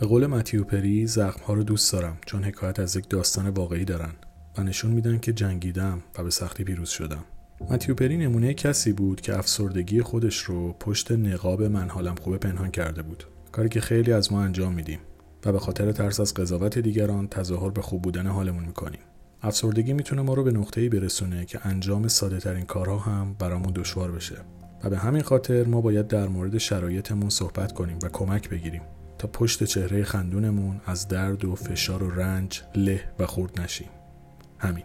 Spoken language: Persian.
به قول متیو پری زخم ها رو دوست دارم چون حکایت از یک داستان واقعی دارن و نشون میدن که جنگیدم و به سختی پیروز شدم. متیو پری نمونه کسی بود که افسردگی خودش رو پشت نقاب من حالم خوبه پنهان کرده بود. کاری که خیلی از ما انجام میدیم و به خاطر ترس از قضاوت دیگران تظاهر به خوب بودن حالمون می‌کنیم. افسردگی می‌تونه ما رو به نقطه‌ای برسونه که انجام ساده ترین کارها هم برامون دشوار بشه. و به همین خاطر ما باید در مورد شرایطمون صحبت کنیم و کمک بگیریم. تا پشت چهره خندونمون از درد و فشار و رنج له و خورد نشیم. همین.